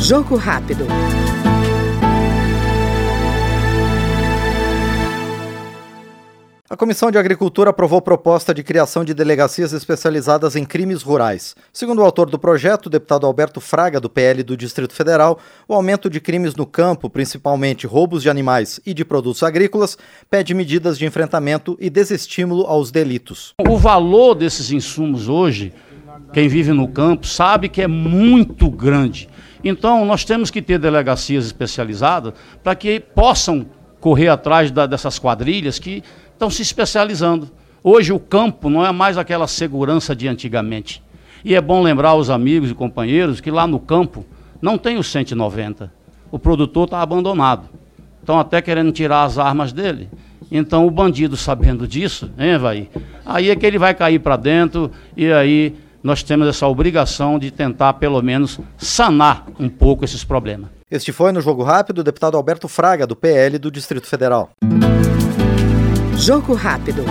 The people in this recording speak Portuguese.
Jogo rápido. A Comissão de Agricultura aprovou proposta de criação de delegacias especializadas em crimes rurais. Segundo o autor do projeto, o deputado Alberto Fraga, do PL do Distrito Federal, o aumento de crimes no campo, principalmente roubos de animais e de produtos agrícolas, pede medidas de enfrentamento e desestímulo aos delitos. O valor desses insumos hoje, quem vive no campo sabe que é muito grande. Então, nós temos que ter delegacias especializadas para que possam correr atrás da, dessas quadrilhas que estão se especializando. Hoje o campo não é mais aquela segurança de antigamente. E é bom lembrar aos amigos e companheiros que lá no campo não tem o 190. O produtor está abandonado. Estão até querendo tirar as armas dele. Então o bandido sabendo disso, hein, vai? Aí é que ele vai cair para dentro e aí nós temos essa obrigação de tentar pelo menos sanar um pouco esses problemas. Este foi no Jogo Rápido o deputado Alberto Fraga, do PL do Distrito Federal. Jogo rápido.